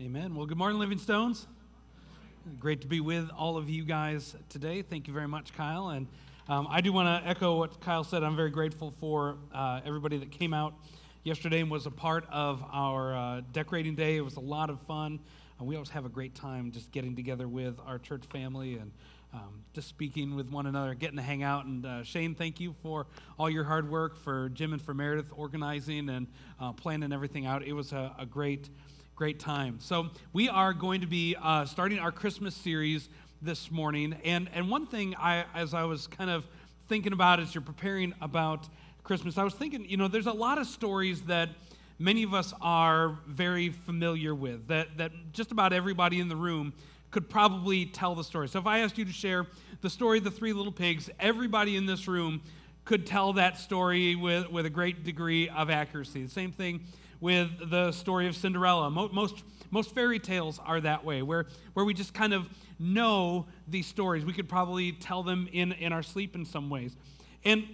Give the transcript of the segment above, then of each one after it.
Amen. Well, good morning, Living Stones. Great to be with all of you guys today. Thank you very much, Kyle. And um, I do want to echo what Kyle said. I'm very grateful for uh, everybody that came out yesterday and was a part of our uh, decorating day. It was a lot of fun. And we always have a great time just getting together with our church family and um, just speaking with one another, getting to hang out. And uh, Shane, thank you for all your hard work, for Jim and for Meredith organizing and uh, planning everything out. It was a, a great great time. So, we are going to be uh, starting our Christmas series this morning. And, and one thing, I, as I was kind of thinking about as you're preparing about Christmas, I was thinking, you know, there's a lot of stories that many of us are very familiar with, that, that just about everybody in the room could probably tell the story. So, if I asked you to share the story of the three little pigs, everybody in this room could tell that story with, with a great degree of accuracy. The same thing with the story of Cinderella. Most, most fairy tales are that way, where, where we just kind of know these stories. We could probably tell them in, in our sleep in some ways. And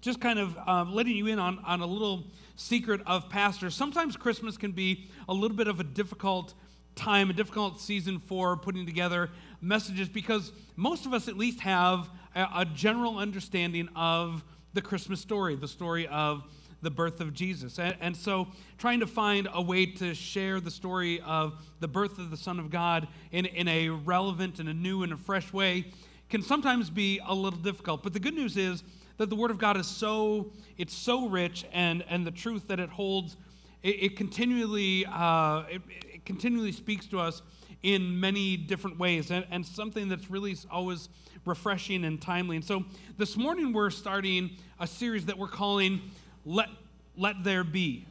just kind of uh, letting you in on, on a little secret of pastors. Sometimes Christmas can be a little bit of a difficult time, a difficult season for putting together messages because most of us at least have a, a general understanding of the Christmas story, the story of the birth of Jesus. And, and, so, trying to find a way to share the story of the birth of the Son of God in, in a relevant and a new and a fresh way can sometimes be a little difficult. But the good news is that the Word of God is so, it's so rich, and, and the truth that it holds, it, it continually, uh, it, it, continually speaks to us in many different ways, and, and something that's really always refreshing and timely. And so this morning we're starting a series that we're calling let, let there be.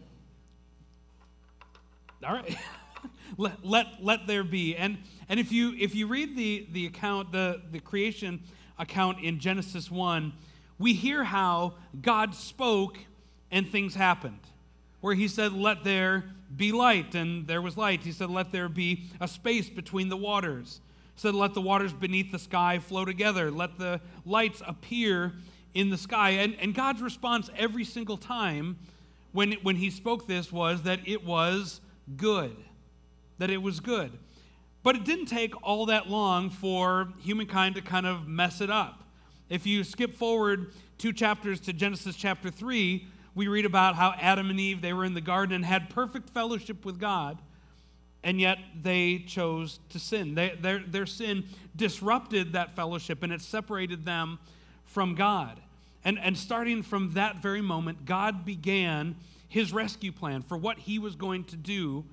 All right. let, let, let there be. And, and if, you, if you read the, the account, the, the creation account in Genesis 1, we hear how God spoke and things happened. Where he said, Let there be light, and there was light. He said, Let there be a space between the waters. He said, Let the waters beneath the sky flow together. Let the lights appear in the sky. And, and God's response every single time when, when he spoke this was that it was good. That it was good. But it didn't take all that long for humankind to kind of mess it up. If you skip forward two chapters to Genesis chapter 3, we read about how Adam and Eve, they were in the garden and had perfect fellowship with God, and yet they chose to sin. They, their, their sin disrupted that fellowship and it separated them from God. And, and starting from that very moment, God began his rescue plan for what he was going to do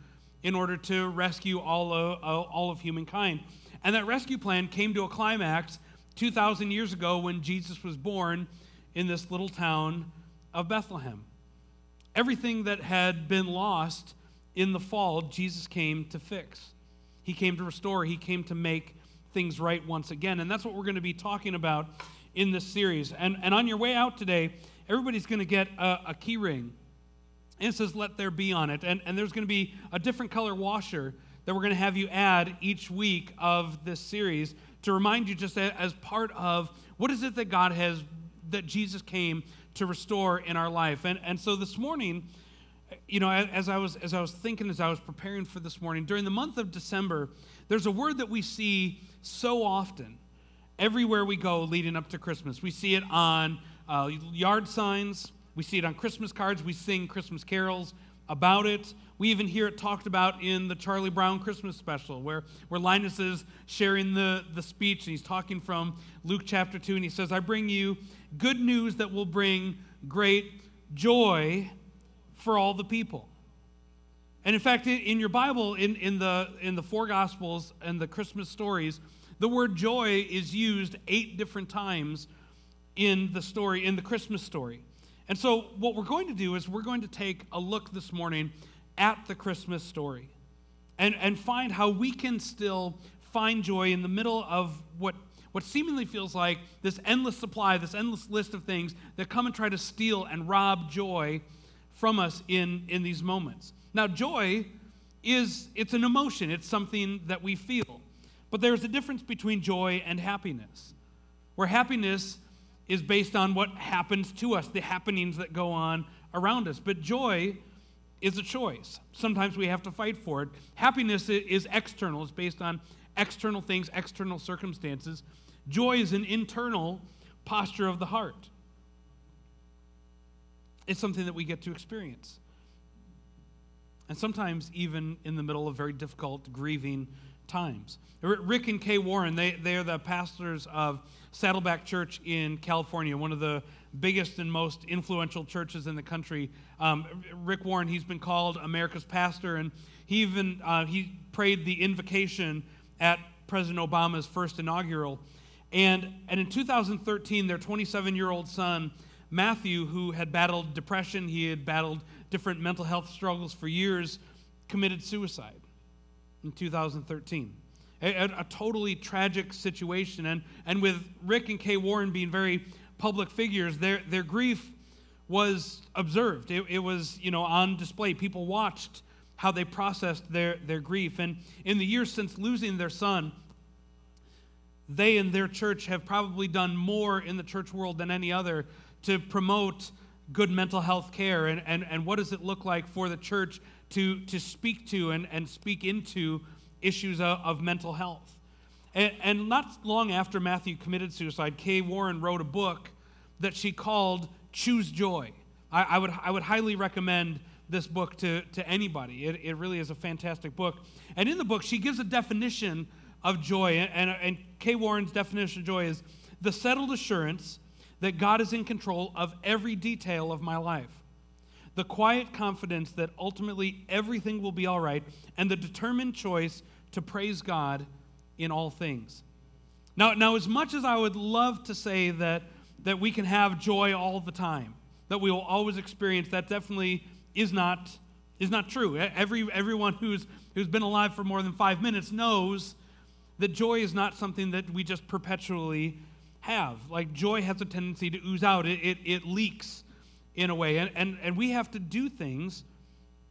in order to rescue all of, all of humankind. And that rescue plan came to a climax 2,000 years ago when Jesus was born in this little town of Bethlehem. Everything that had been lost in the fall, Jesus came to fix. He came to restore, He came to make things right once again. And that's what we're going to be talking about in this series. And, and on your way out today, everybody's going to get a, a key ring. And it says, Let there be on it. And, and there's going to be a different color washer that we're going to have you add each week of this series to remind you just as part of what is it that God has, that Jesus came to restore in our life. And, and so this morning, you know, as I was as I was thinking, as I was preparing for this morning, during the month of December, there's a word that we see so often everywhere we go leading up to Christmas. We see it on uh, yard signs, we see it on Christmas cards, we sing Christmas carols about it. We even hear it talked about in the Charlie Brown Christmas special, where, where Linus is sharing the, the speech, and he's talking from Luke chapter 2, and he says, I bring you good news that will bring great joy for all the people. And in fact, in your Bible, in, in, the, in the four Gospels and the Christmas stories, the word joy is used eight different times in the story, in the Christmas story. And so, what we're going to do is we're going to take a look this morning at the Christmas story and, and find how we can still find joy in the middle of what, what seemingly feels like this endless supply, this endless list of things that come and try to steal and rob joy from us in, in these moments. Now, joy is it's an emotion, it's something that we feel. But there's a difference between joy and happiness, where happiness is based on what happens to us, the happenings that go on around us. But joy is a choice. Sometimes we have to fight for it. Happiness is external, it's based on external things, external circumstances. Joy is an internal posture of the heart. It's something that we get to experience. And sometimes even in the middle of very difficult, grieving times. Rick and Kay Warren, they, they are the pastors of Saddleback Church in California, one of the biggest and most influential churches in the country. Um, Rick Warren, he's been called America's pastor, and he even uh, he prayed the invocation at President Obama's first inaugural. And, and in 2013, their 27 year old son, Matthew, who had battled depression, he had battled different mental health struggles for years, committed suicide in 2013. A, a, totally tragic situation. And, and with Rick and Kay Warren being very public figures, their, their grief was observed. It, it was, you know, on display. People watched how they processed their, their grief. And in the years since losing their son, they and their church have probably done more in the church world than any other to promote good mental health care. And, and, and what does it look like for the church to, to speak to and, and speak into issues of, of mental health? And, and not long after Matthew committed suicide, Kay Warren wrote a book that she called Choose Joy. I, I, would, I would highly recommend this book to, to anybody. It, it really is a fantastic book. And in the book, she gives a definition of joy. And, and, and Kay Warren's definition of joy is the settled assurance that God is in control of every detail of my life, the quiet confidence that ultimately everything will be all right, and the determined choice to praise God in all things. Now, now as much as I would love to say that, that we can have joy all the time, that we will always experience, that definitely is not, is not true. Every, everyone who's, who's been alive for more than five minutes knows that joy is not something that we just perpetually have. Like joy has a tendency to ooze out, it, it, it leaks in a way. And, and, and we have to do things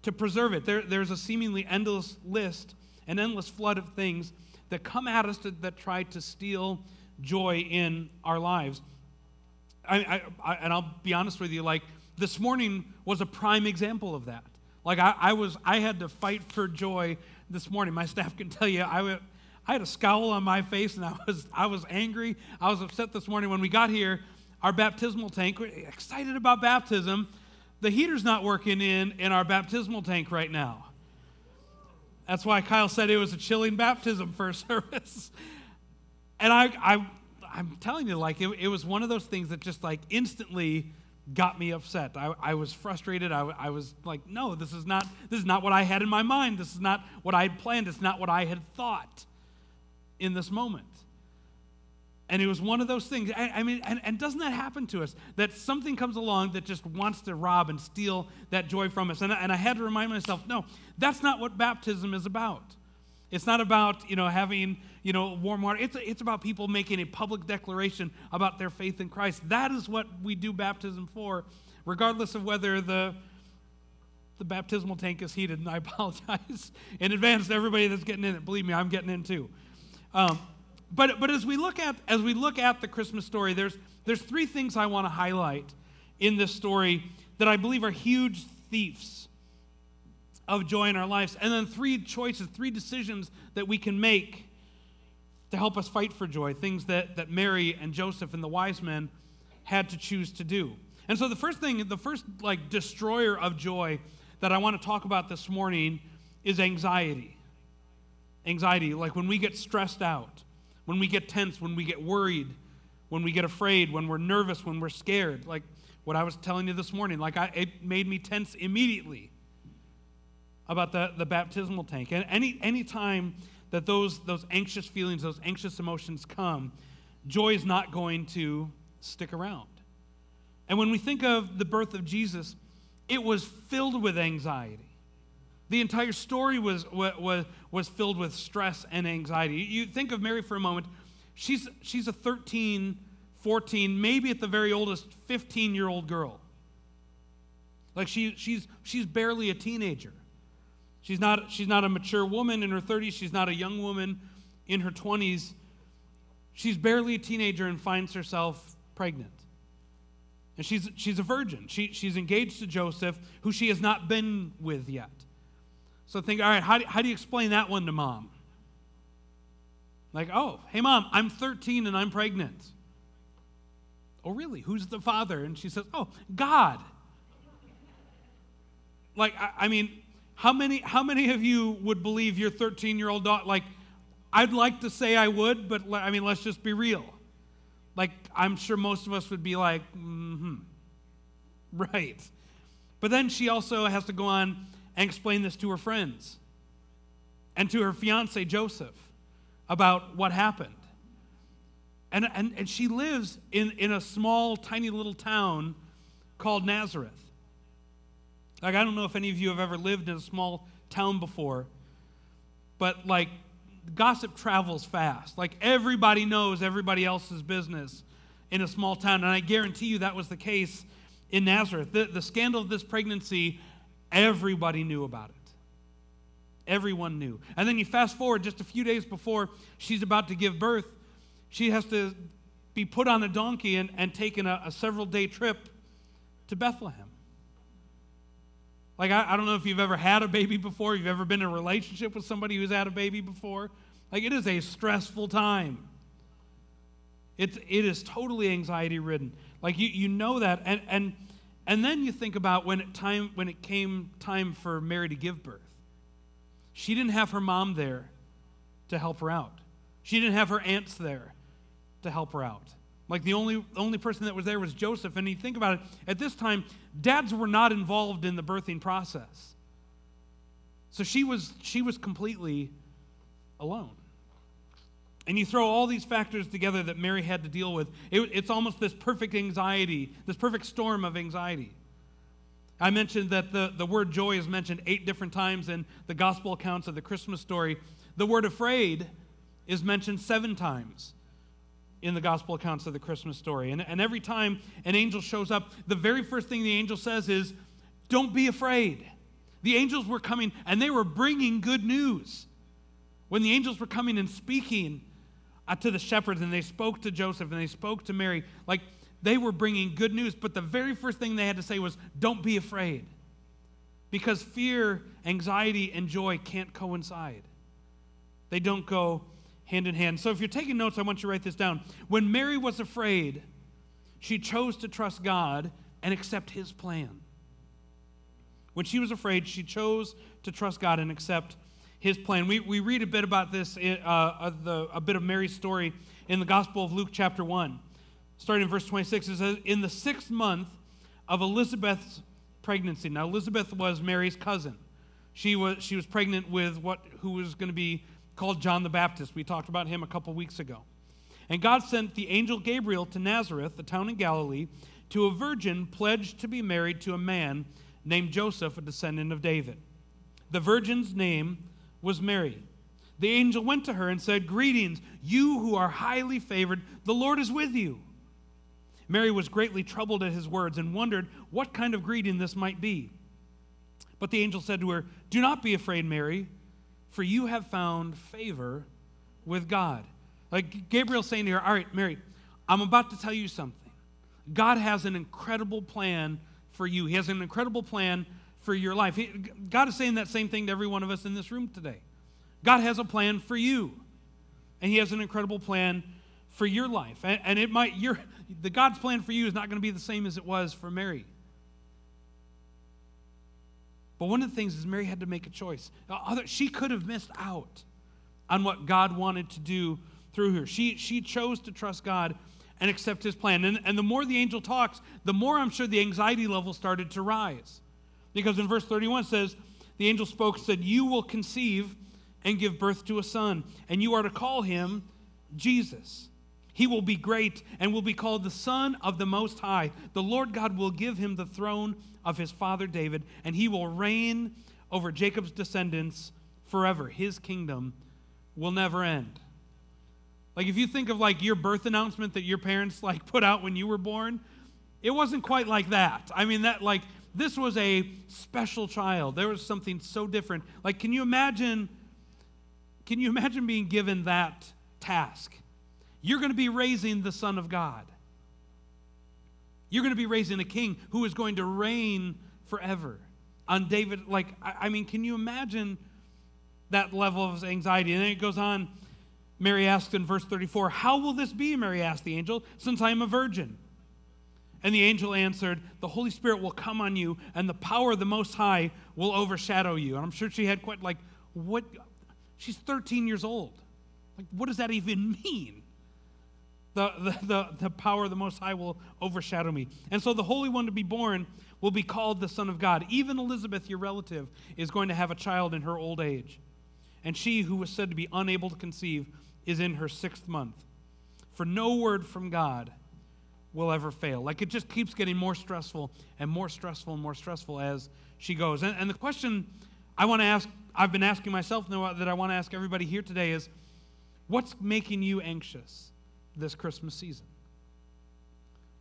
to preserve it. There, there's a seemingly endless list, an endless flood of things that come at us to, that try to steal joy in our lives. I, I, I, and I'll be honest with you, like this morning was a prime example of that. Like I, I was, I had to fight for joy this morning. My staff can tell you, I, I had a scowl on my face and I was, I was angry. I was upset this morning when we got here. Our baptismal tank, We're excited about baptism. The heater's not working in, in our baptismal tank right now. That's why Kyle said it was a chilling baptism first service. And I, I, I'm telling you, like, it, it was one of those things that just like instantly got me upset. I, I was frustrated. I, I was like, no, this is not this is not what I had in my mind. This is not what I had planned. It's not what I had thought in this moment. And it was one of those things. I, I mean, and, and, doesn't that happen to us? That something comes along that just wants to rob and steal that joy from us. And, and I had to remind myself, no, that's not what baptism is about. It's not about, you know, having, you know, warm water. It's, it's about people making a public declaration about their faith in Christ. That is what we do baptism for, regardless of whether the, the baptismal tank is heated. And I apologize in advance to everybody that's getting in it. Believe me, I'm getting in too. Um, but, but as we look at as we look at the Christmas story, there's there's three things I want to highlight in this story that I believe are huge thieves of joy in our lives, and then three choices, three decisions that we can make to help us fight for joy, things that, that Mary and Joseph and the wise men had to choose to do. And so the first thing, the first like destroyer of joy that I want to talk about this morning is anxiety anxiety, like when we get stressed out, when we get tense, when we get worried, when we get afraid, when we're nervous, when we're scared, like what I was telling you this morning, like I, it made me tense immediately about the, the baptismal tank. And any any time that those those anxious feelings, those anxious emotions come, joy is not going to stick around. And when we think of the birth of Jesus, it was filled with anxiety. The entire story was, was, was filled with stress and anxiety. You think of Mary for a moment. She's, she's a 13, 14, maybe at the very oldest, 15 year old girl. Like she, she's, she's barely a teenager. She's not, she's not a mature woman in her 30s. She's not a young woman in her 20s. She's barely a teenager and finds herself pregnant. And she's, she's a virgin. She, she's engaged to Joseph, who she has not been with yet. So think, all right, how do, how do you explain that one to mom? Like, oh, hey, mom, I'm 13 and I'm pregnant. Oh, really? Who's the father? And she says, oh, God. Like, I, I mean, how many, how many of you would believe your 13 year old daughter? Like, I'd like to say I would, but I mean, let's just be real. Like, I'm sure most of us would be like, mm hmm. Right. But then she also has to go on and explain this to her friends and to her fiance, Joseph, about what happened. And, and, and she lives in, in a small, tiny little town called Nazareth. Like, I don't know if any of you have ever lived in a small town before, but like, gossip travels fast. Like, everybody knows everybody else's business in a small town. And I guarantee you that was the case in Nazareth. The, the scandal of this pregnancy, everybody knew about it. Everyone knew. And then you fast forward just a few days before she's about to give birth, she has to be put on a donkey and, and taken a, a several day trip to Bethlehem. Like, I, I, don't know if you've ever had a baby before, you've ever been in a relationship with somebody who's had a baby before. Like, it is a stressful time. It's, it is totally anxiety ridden. Like, you, you know that. And, and, and then you think about when it, time, when it came time for Mary to give birth. She didn't have her mom there to help her out, she didn't have her aunts there to help her out. Like the only, only person that was there was Joseph. And you think about it, at this time, dads were not involved in the birthing process. So she was, she was completely alone. And you throw all these factors together that Mary had to deal with. It, it's almost this perfect anxiety, this perfect storm of anxiety. I mentioned that the, the word joy is mentioned eight different times in the gospel accounts of the Christmas story. The word afraid is mentioned seven times in the gospel accounts of the Christmas story. And, and every time an angel shows up, the very first thing the angel says is, Don't be afraid. The angels were coming and they were bringing good news. When the angels were coming and speaking Uh, to the shepherds and they spoke to Joseph and they spoke to Mary, like they were bringing good news. But the very first thing they had to say was, Don't be afraid. Because fear, anxiety, and joy can't coincide, they don't go hand in hand. So if you're taking notes, I want you to write this down. When Mary was afraid, she chose to trust God and accept his plan. When she was afraid, she chose to trust God and accept his plan. We, we read a bit about this, uh, uh, the, a bit of Mary's story in the Gospel of Luke, chapter 1. Starting in verse 26, it says, In the sixth month of Elizabeth's pregnancy. Now, Elizabeth was Mary's cousin. She was, she was pregnant with what, who was going to be called John the Baptist. We talked about him a couple weeks ago. And God sent the angel Gabriel to Nazareth, the town in Galilee, to a virgin pledged to be married to a man named Joseph, a descendant of David. The virgin's name was Mary. The angel went to her and said, Greetings, you who are highly favored, the Lord is with you. Mary was greatly troubled at his words and wondered what kind of greeting this might be. But the angel said to her, Do not be afraid, Mary for you have found favor with God. Like Gabriel saying to her, All right, Mary, I'm about to tell you something. God has an incredible plan for you, He has an incredible plan for your life. God is saying that same thing to every one of us in this room today. God has a plan for you, and He has an incredible plan for your life. And, and it might, your, the God's plan for you is not going to be the same as it was for Mary. But one of the things is Mary had to make a choice. She could have missed out on what God wanted to do through her. She, she chose to trust God and accept his plan. And, and the more the angel talks, the more I'm sure the anxiety level started to rise. Because in verse 31 says, the angel spoke, said, You will conceive and give birth to a son, and you are to call him Jesus. He will be great and will be called the Son of the Most High. The Lord God will give him the throne of his father David, and he will reign over Jacob's descendants forever. His kingdom will never end. Like if you think of like your birth announcement that your parents like put out when you were born, it wasn't quite like that. I mean that like this was a special child. There was something so different. Like can you imagine can you imagine being given that task? You're going to be raising the son of God. You're going to be raising a king who is going to reign forever. On David, like, I, mean, can you imagine that level of anxiety? And then it goes on. Mary asked in verse 34, How will this be, Mary asked the angel, since I am a virgin? And the angel answered, The Holy Spirit will come on you, and the power of the Most High will overshadow you. And I'm sure she had quite, like, what? She's 13 years old. Like, what does that even mean? The, the, the, the power of the Most High will overshadow me. And so the Holy One to be born will be called the Son of God. Even Elizabeth, your relative, is going to have a child in her old age. And she, who was said to be unable to conceive, is in her sixth month. For no word from God will ever fail. Like it just keeps getting more stressful and more stressful and more stressful as she goes. And, and the question I want to ask, I've been asking myself that I want to ask everybody here today is what's making you anxious this Christmas season?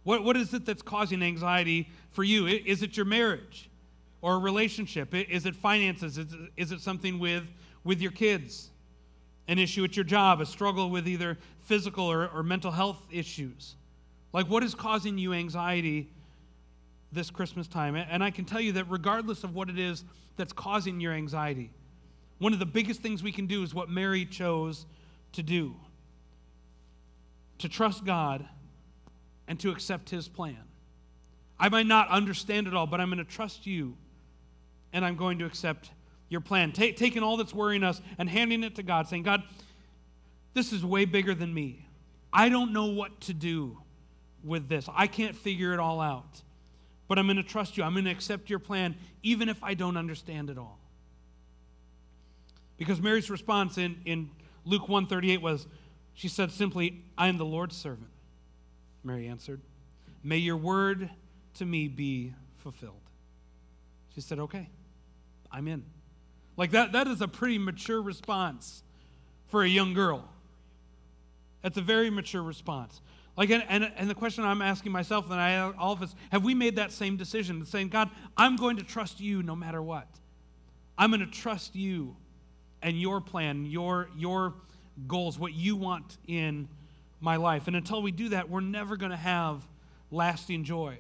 What, what is it that's causing anxiety for you? Is it your marriage or a relationship? Is it finances? Is it, is it something with, with your kids? An issue at your job? A struggle with either physical or, or mental health issues? Like, what is causing you anxiety this Christmas time? And I can tell you that regardless of what it is that's causing your anxiety, one of the biggest things we can do is what Mary chose to do to trust God and to accept His plan. I might not understand it all, but I'm going to trust you and I'm going to accept your plan. Ta- taking all that's worrying us and handing it to God, saying, God, this is way bigger than me. I don't know what to do with this. I can't figure it all out. But I'm going to trust you. I'm going to accept your plan, even if I don't understand it all. Because Mary's response in, in Luke 138 was, she said simply, I am the Lord's servant. Mary answered, May your word to me be fulfilled. She said, Okay, I'm in. Like that, that is a pretty mature response for a young girl. That's a very mature response. Like, and, and, and the question I'm asking myself and I, all of us, have we made that same decision? Saying, God, I'm going to trust you no matter what. I'm going to trust you and your plan, your, your goals, what you want in my life. And until we do that, we're never going to have lasting joy.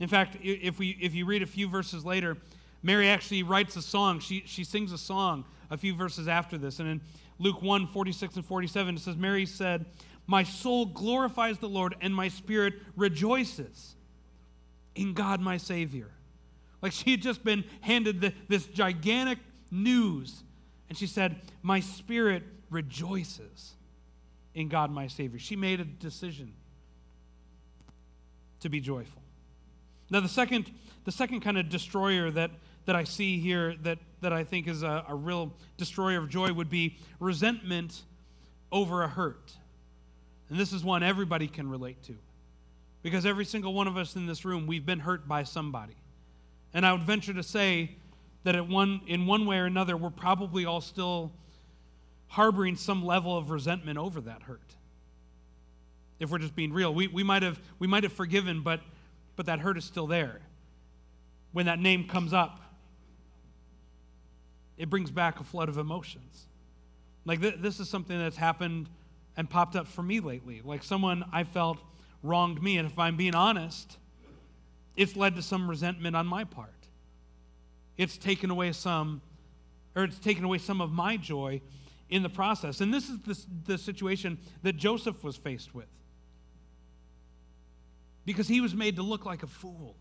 In fact, if, we, if you read a few verses later, Mary actually writes a song. She, she sings a song a few verses after this. And in Luke 1 46 and 47, it says, Mary said, my soul glorifies the Lord, and my spirit rejoices in God my Savior. Like she had just been handed the, this gigantic news, and she said, My spirit rejoices in God my Savior. She made a decision to be joyful. Now, the second, the second kind of destroyer that, that I see here that, that I think is a, a real destroyer of joy would be resentment over a hurt. And this is one everybody can relate to. Because every single one of us in this room, we've been hurt by somebody. And I would venture to say that at one, in one way or another, we're probably all still harboring some level of resentment over that hurt. If we're just being real, we, we, might, have, we might have forgiven, but, but that hurt is still there. When that name comes up, it brings back a flood of emotions. Like th- this is something that's happened and popped up for me lately. Like someone I felt wronged me. And if I'm being honest, it's led to some resentment on my part. It's taken away some, or it's taken away some of my joy in the process. And this is the, the situation that Joseph was faced with. Because he was made to look like a fool.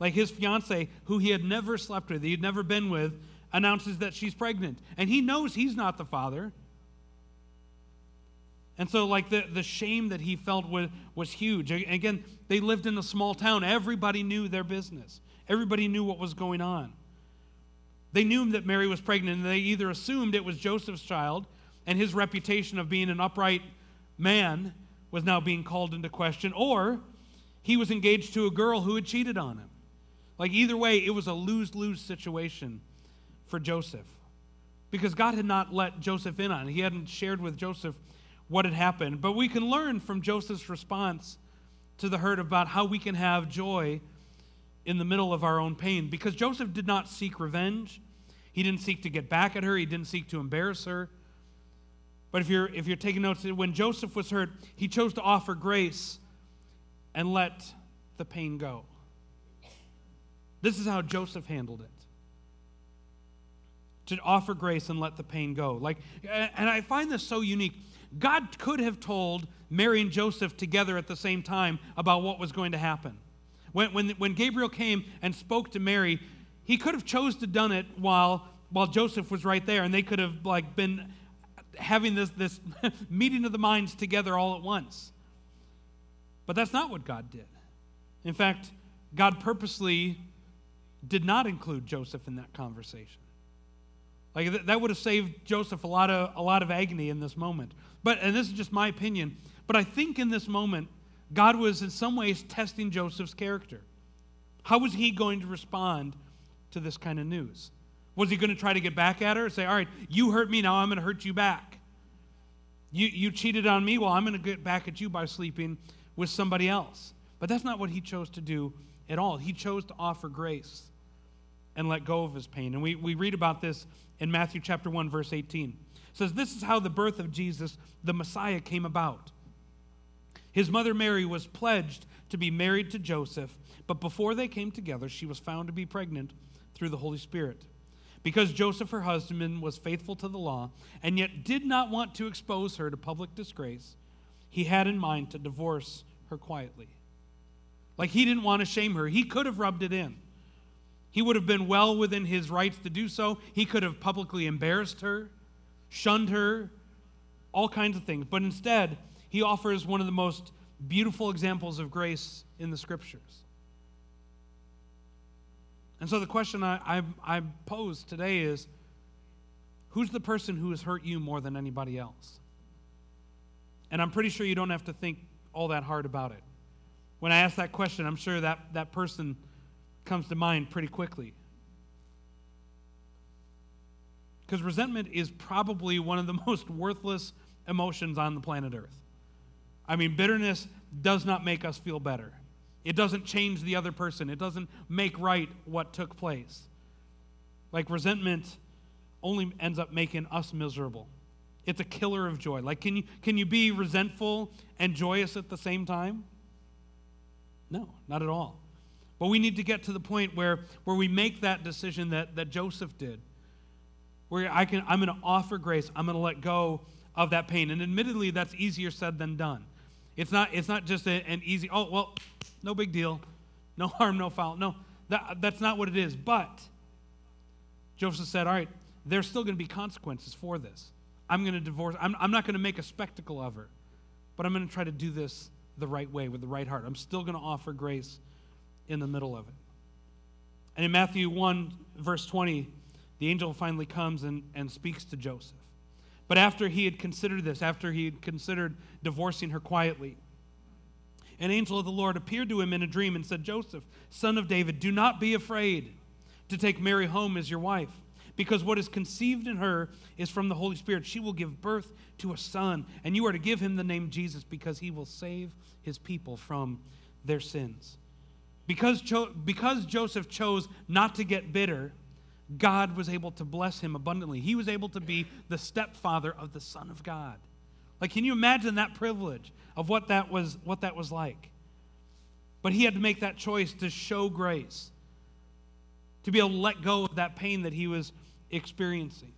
Like his fiance, who he had never slept with, he had never been with, announces that she's pregnant. And he knows he's not the father. And so, like, the, the shame that he felt was, was huge. Again, they lived in a small town. Everybody knew their business, everybody knew what was going on. They knew that Mary was pregnant, and they either assumed it was Joseph's child, and his reputation of being an upright man was now being called into question, or he was engaged to a girl who had cheated on him. Like, either way, it was a lose lose situation for Joseph because God had not let Joseph in on it. He hadn't shared with Joseph what had happened. But we can learn from Joseph's response to the hurt about how we can have joy in the middle of our own pain. Because Joseph did not seek revenge, he didn't seek to get back at her, he didn't seek to embarrass her. But if you're, if you're taking notes, when Joseph was hurt, he chose to offer grace and let the pain go. This is how Joseph handled it to offer grace and let the pain go. Like, and I find this so unique. God could have told Mary and Joseph together at the same time about what was going to happen. When, when, when Gabriel came and spoke to Mary, he could have chose to done it while, while Joseph was right there, and they could have like been having this, this meeting of the minds together all at once. But that's not what God did. In fact, God purposely did not include Joseph in that conversation. Like that would have saved Joseph a lot of a lot of agony in this moment. But and this is just my opinion, but I think in this moment God was in some ways testing Joseph's character. How was he going to respond to this kind of news? Was he going to try to get back at her and say, All right, you hurt me, now I'm going to hurt you back? You, you cheated on me, well, I'm going to get back at you by sleeping with somebody else. But that's not what he chose to do at all. He chose to offer grace and let go of his pain. And we, we read about this in Matthew chapter 1, verse 18. It says, This is how the birth of Jesus, the Messiah, came about. His mother Mary was pledged to be married to Joseph, but before they came together, she was found to be pregnant through the Holy Spirit. Because Joseph, her husband, was faithful to the law and yet did not want to expose her to public disgrace, he had in mind to divorce her quietly. Like he didn't want to shame her. He could have rubbed it in. He would have been well within his rights to do so. He could have publicly embarrassed her, shunned her, all kinds of things. But instead, he offers one of the most beautiful examples of grace in the scriptures. And so the question I, I, I pose today is who's the person who has hurt you more than anybody else? And I'm pretty sure you don't have to think all that hard about it. When I ask that question, I'm sure that, that person comes to mind pretty quickly. Because resentment is probably one of the most worthless emotions on the planet Earth. I mean, bitterness does not make us feel better. It doesn't change the other person. It doesn't make right what took place. Like resentment only ends up making us miserable. It's a killer of joy. Like, can you, can you be resentful and joyous at the same time? No, not at all. But we need to get to the point where, where we make that decision that, that Joseph did, where I can, I'm going to offer grace, I'm going to let go of that pain. And admittedly, that's easier said than done. It's not, it's not just a, an easy, oh, well, no big deal, no harm, no foul. No, that, that's not what it is. But Joseph said, all right, there's still going to be consequences for this. I'm going to divorce, I'm, I'm not going to make a spectacle of her, but I'm going to try to do this the right way with the right heart. I'm still going to offer grace in the middle of it. And in Matthew 1, verse 20, the angel finally comes and, and speaks to Joseph. But after he had considered this, after he had considered divorcing her quietly, an angel of the Lord appeared to him in a dream and said, Joseph, son of David, do not be afraid to take Mary home as your wife, because what is conceived in her is from the Holy Spirit. She will give birth to a son, and you are to give him the name Jesus, because he will save his people from their sins. Because, jo- because Joseph chose not to get bitter, God was able to bless him abundantly. He was able to be the stepfather of the Son of God. Like, can you imagine that privilege of what that was, what that was like? But he had to make that choice to show grace, to be able to let go of that pain that he was experiencing.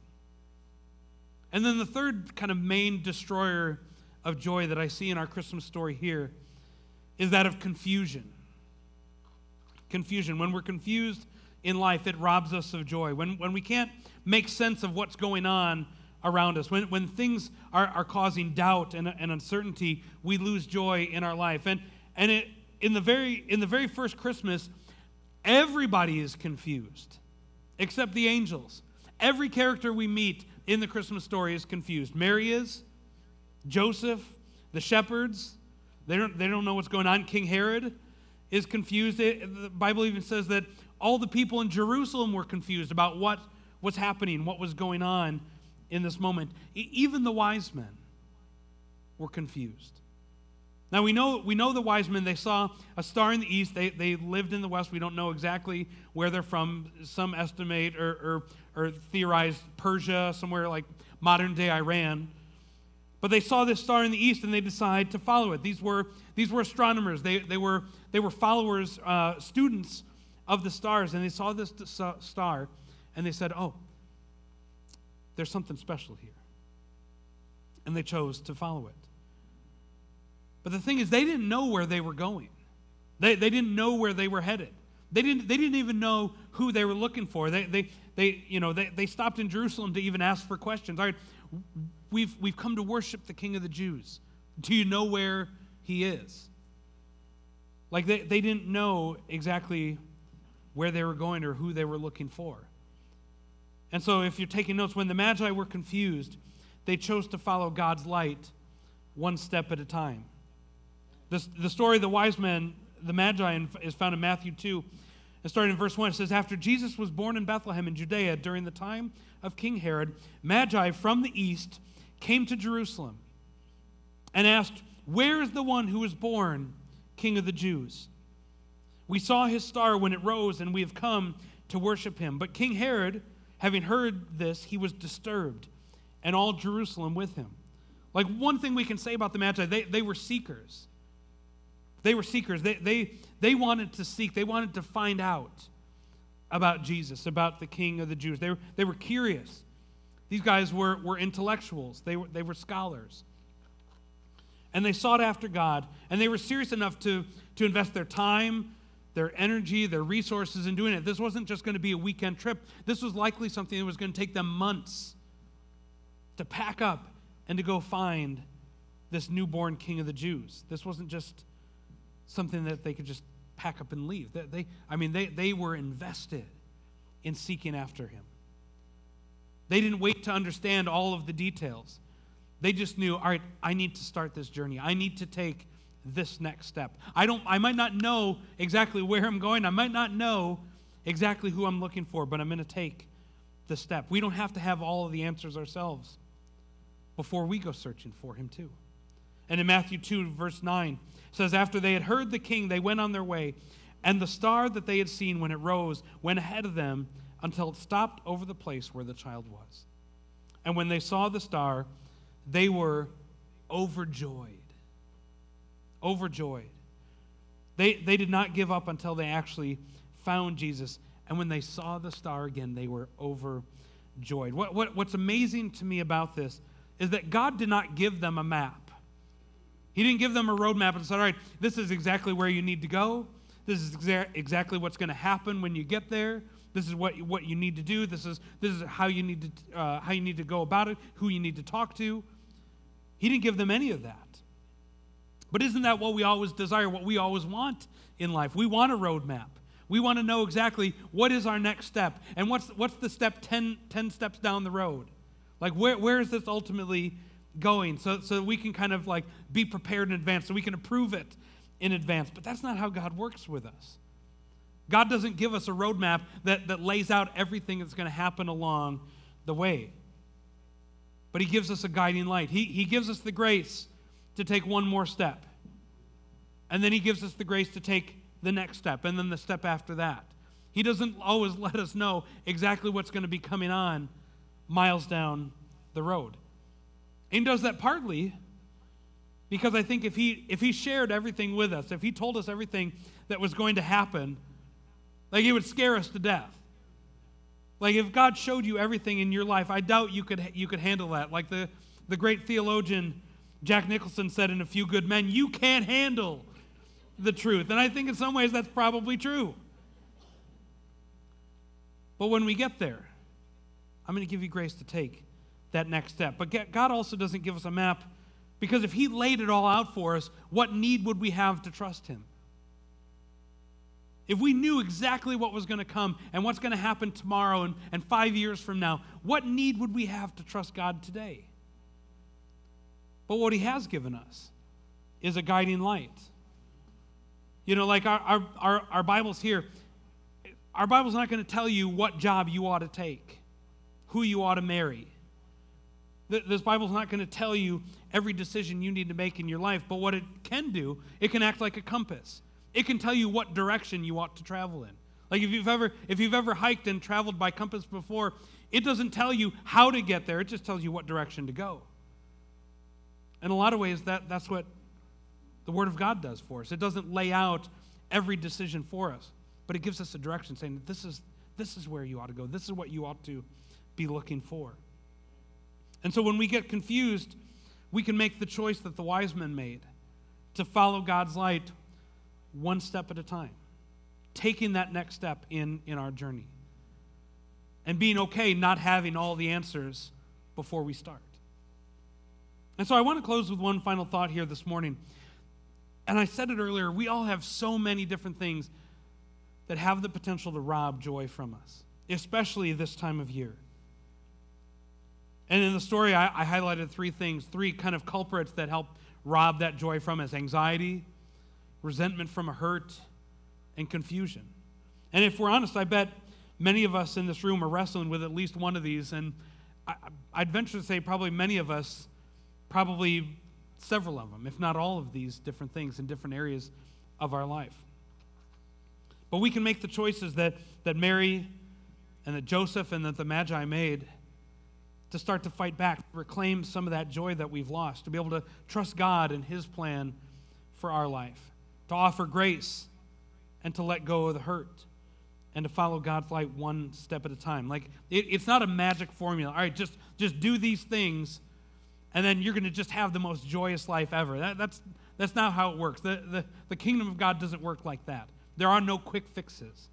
And then the third kind of main destroyer of joy that I see in our Christmas story here is that of confusion. Confusion. When we're confused, in life, it robs us of joy. When, when we can't make sense of what's going on around us, when, when things are, are causing doubt and, and uncertainty, we lose joy in our life. And, and it, in, the very, in the very first Christmas, everybody is confused except the angels. Every character we meet in the Christmas story is confused. Mary is, Joseph, the shepherds, they don't, they don't know what's going on. King Herod is confused. The Bible even says that all the people in Jerusalem were confused about what was happening, what was going on in this moment. even the wise men were confused. Now we know we know the wise men, they saw a star in the east, they, they lived in the west. We don't know exactly where they're from. Some estimate or, or, or theorize Persia, somewhere like modern day Iran. But they saw this star in the east and they decided to follow it. These were, these were astronomers. They, they, were, they were followers, uh, students of the stars. And they saw this star and they said, Oh, there's something special here. And they chose to follow it. But the thing is, they didn't know where they were going, they, they didn't know where they were headed. They didn't, they didn't even know who they were looking for. They, they, they, you know, they, they stopped in Jerusalem to even ask for questions. All right, we've, we've come to worship the King of the Jews. Do you know where he is? Like they, they didn't know exactly where they were going or who they were looking for. And so, if you're taking notes, when the Magi were confused, they chose to follow God's light one step at a time. The, the story of the wise men, the Magi, is found in Matthew 2. And starting in verse 1, it says, After Jesus was born in Bethlehem in Judea during the time of King Herod, Magi from the east came to Jerusalem and asked, Where is the one who was born King of the Jews? We saw his star when it rose, and we have come to worship him. But King Herod, having heard this, he was disturbed, and all Jerusalem with him. Like one thing we can say about the Magi, they, they were seekers. They were seekers. They, they, they wanted to seek, they wanted to find out about Jesus, about the King of the Jews. They were, they were curious. These guys were, were intellectuals, they were, they were scholars. And they sought after God, and they were serious enough to, to invest their time, their energy, their resources in doing it. This wasn't just going to be a weekend trip, this was likely something that was going to take them months to pack up and to go find this newborn king of the Jews. This wasn't just something that they could just pack up and leave. They, they, I mean, they, they were invested in seeking after him. They didn't wait to understand all of the details. They just knew, all right, I need to start this journey. I need to take this next step. I don't I might not know exactly where I'm going. I might not know exactly who I'm looking for, but I'm going to take the step. We don't have to have all of the answers ourselves before we go searching for him too. And in Matthew 2 verse 9 says after they had heard the king they went on their way and the star that they had seen when it rose went ahead of them until it stopped over the place where the child was. And when they saw the star, they were overjoyed. Overjoyed. They, they did not give up until they actually found Jesus. And when they saw the star again, they were overjoyed. What, what, what's amazing to me about this is that God did not give them a map. He didn't give them a roadmap and said, All right, this is exactly where you need to go. This is exa- exactly what's going to happen when you get there. This is what, what you need to do. This is, this is how, you need to, uh, how you need to go about it, who you need to talk to. He didn't give them any of that. But isn't that what we always desire, what we always want in life? We want a roadmap. We want to know exactly what is our next step and what's, what's the step 10, 10 steps down the road. Like, where, where is this ultimately going? So, so we can kind of like be prepared in advance, so we can approve it in advance. But that's not how God works with us. God doesn't give us a roadmap that, that lays out everything that's going to happen along the way. But He gives us a guiding light. He, he gives us the grace to take one more step. And then He gives us the grace to take the next step, and then the step after that. He doesn't always let us know exactly what's going to be coming on miles down the road. And he does that partly because I think if he if he shared everything with us, if he told us everything that was going to happen, like it would scare us to death. Like if God showed you everything in your life, I doubt you could you could handle that. Like the the great theologian Jack Nicholson said in A Few Good Men, you can't handle the truth. And I think in some ways that's probably true. But when we get there, I'm going to give you grace to take that next step. But God also doesn't give us a map because if He laid it all out for us, what need would we have to trust Him? If we knew exactly what was going to come and what's going to happen tomorrow and, and five years from now, what need would we have to trust God today? But what He has given us is a guiding light. You know, like our, our, our, our Bible's here, our Bible's not going to tell you what job you ought to take, who you ought to marry. This Bible's not going to tell you every decision you need to make in your life, but what it can do, it can act like a compass. It can tell you what direction you ought to travel in. Like if you've ever if you've ever hiked and traveled by compass before, it doesn't tell you how to get there, it just tells you what direction to go. In a lot of ways, that, that's what the Word of God does for us. It doesn't lay out every decision for us, but it gives us a direction saying, this is, this is where you ought to go. This is what you ought to be looking for. And so when we get confused, we can make the choice that the wise men made to follow God's light one step at a time, taking that next step in, in our journey, and being okay not having all the answers before we start. And so I want to close with one final thought here this morning. And I said it earlier, we all have so many different things that have the potential to rob joy from us, especially this time of year. And in the story, I, I, highlighted three things, three kind of culprits that help rob that joy from us anxiety, resentment from a hurt, and confusion. And if we're honest, I bet many of us in this room are wrestling with at least one of these. And I, I'd venture to say, probably many of us, probably several of them, if not all of these different things in different areas of our life. But we can make the choices that, that Mary and that Joseph and that the Magi made to start to fight back, reclaim some of that joy that we've lost, to be able to trust God and His plan for our life, to offer grace and to let go of the hurt and to follow God's light one step at a time. Like it, it's not a magic formula. All right, just just do these things, and then you're going to just have the most joyous life ever. That, that's that's not how it works. The, the the kingdom of God doesn't work like that. There are no quick fixes.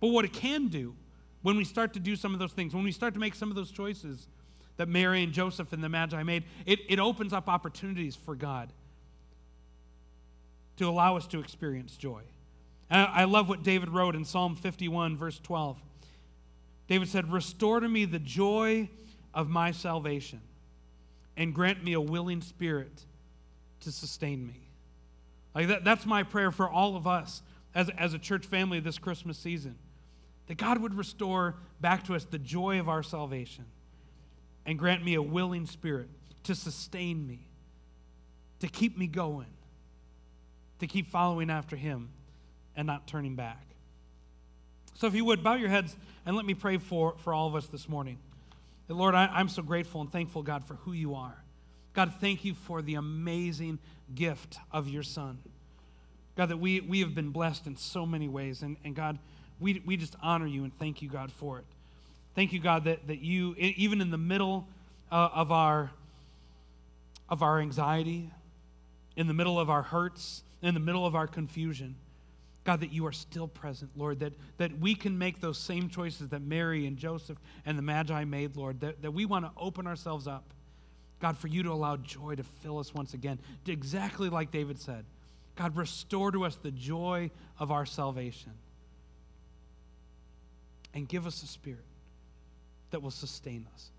But what it can do when we start to do some of those things, when we start to make some of those choices that Mary and Joseph and the Magi made, it, it opens up opportunities for God to allow us to experience joy. And I love what David wrote in Psalm 51, verse 12. David said, Restore to me the joy of my salvation and grant me a willing spirit to sustain me. Like that, that's my prayer for all of us as, as a church family this Christmas season that God would restore back to us the joy of our salvation and grant me a willing spirit to sustain me, to keep me going, to keep following after Him and not turning back. So, if you would, bow your heads and let me pray for, for all of us this morning. Lord, I, I'm so grateful and thankful, God, for who you are. God, thank you for the amazing gift of your Son. God, that we, we have been blessed in so many ways. And, and God, we, we just honor you and thank you, God, for it. Thank you, God, that, that you, even in the middle uh, of, our, of our anxiety, in the middle of our hurts, in the middle of our confusion, God, that you are still present, Lord, that, that we can make those same choices that Mary and Joseph and the Magi made, Lord, that, that we want to open ourselves up, God, for you to allow joy to fill us once again, exactly like David said. God, restore to us the joy of our salvation and give us a spirit that will sustain us.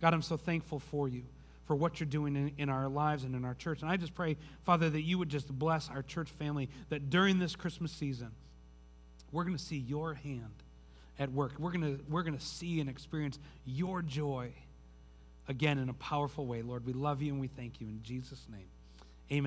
God, I'm so thankful for you, for what you're doing in, in, our lives and in our church. And I just pray, Father, that you would just bless our church family, that during this Christmas season, we're going to see your hand at work. We're going we're going to see and experience your joy again in a powerful way. Lord, we love you and we thank you. In Jesus' name, amen.